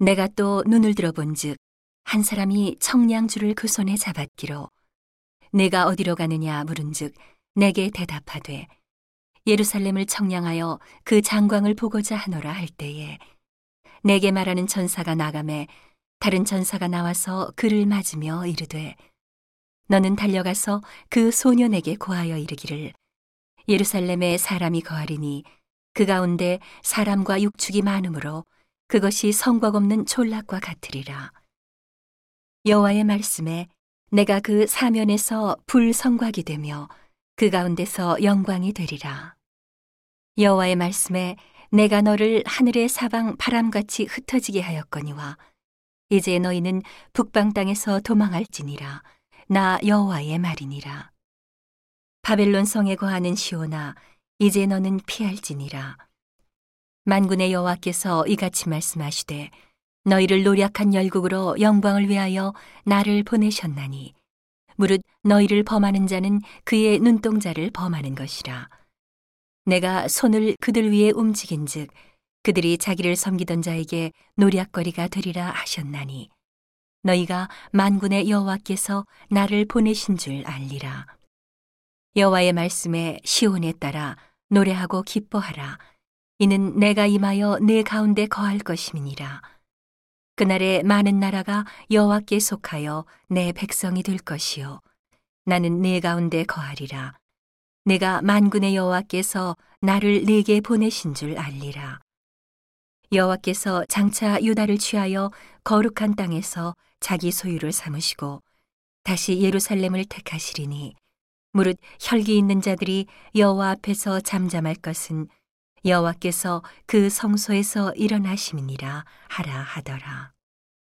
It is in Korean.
내가 또 눈을 들어본즉 한 사람이 청량줄을 그 손에 잡았기로 내가 어디로 가느냐 물은즉 내게 대답하되 예루살렘을 청량하여 그 장광을 보고자 하노라 할 때에 내게 말하는 전사가 나가매 다른 전사가 나와서 그를 맞으며 이르되 너는 달려가서 그 소년에게 고하여 이르기를 예루살렘에 사람이 거하리니 그 가운데 사람과 육축이 많으므로 그것이 성곽 없는 졸락과 같으리라. 여호와의 말씀에 내가 그 사면에서 불성곽이 되며 그 가운데서 영광이 되리라. 여호와의 말씀에 내가 너를 하늘의 사방 바람같이 흩어지게 하였거니와 이제 너희는 북방 땅에서 도망할지니라 나 여호와의 말이니라. 바벨론 성에 거하는 시오나 이제 너는 피할지니라. 만군의 여호와께서 이같이 말씀하시되 너희를 노력한 열국으로 영광을 위하여 나를 보내셨나니 무릇 너희를 범하는 자는 그의 눈동자를 범하는 것이라. 내가 손을 그들 위에 움직인즉 그들이 자기를 섬기던 자에게 노략거리가 되리라 하셨나니 너희가 만군의 여호와께서 나를 보내신 줄 알리라. 여호와의 말씀에 시온에 따라 노래하고 기뻐하라. 이는 내가 임하여 내 가운데 거할 것임이니라. 그날에 많은 나라가 여호와께 속하여 내 백성이 될 것이요. 나는 내 가운데 거하리라. 내가 만군의 여호와께서 나를 내게 보내신 줄 알리라. 여호와께서 장차 유다를 취하여 거룩한 땅에서 자기 소유를 삼으시고 다시 예루살렘을 택하시리니 무릇 혈기 있는 자들이 여호와 앞에서 잠잠할 것은 여호와께서 그 성소에서 일어나심이니라 하라 하더라.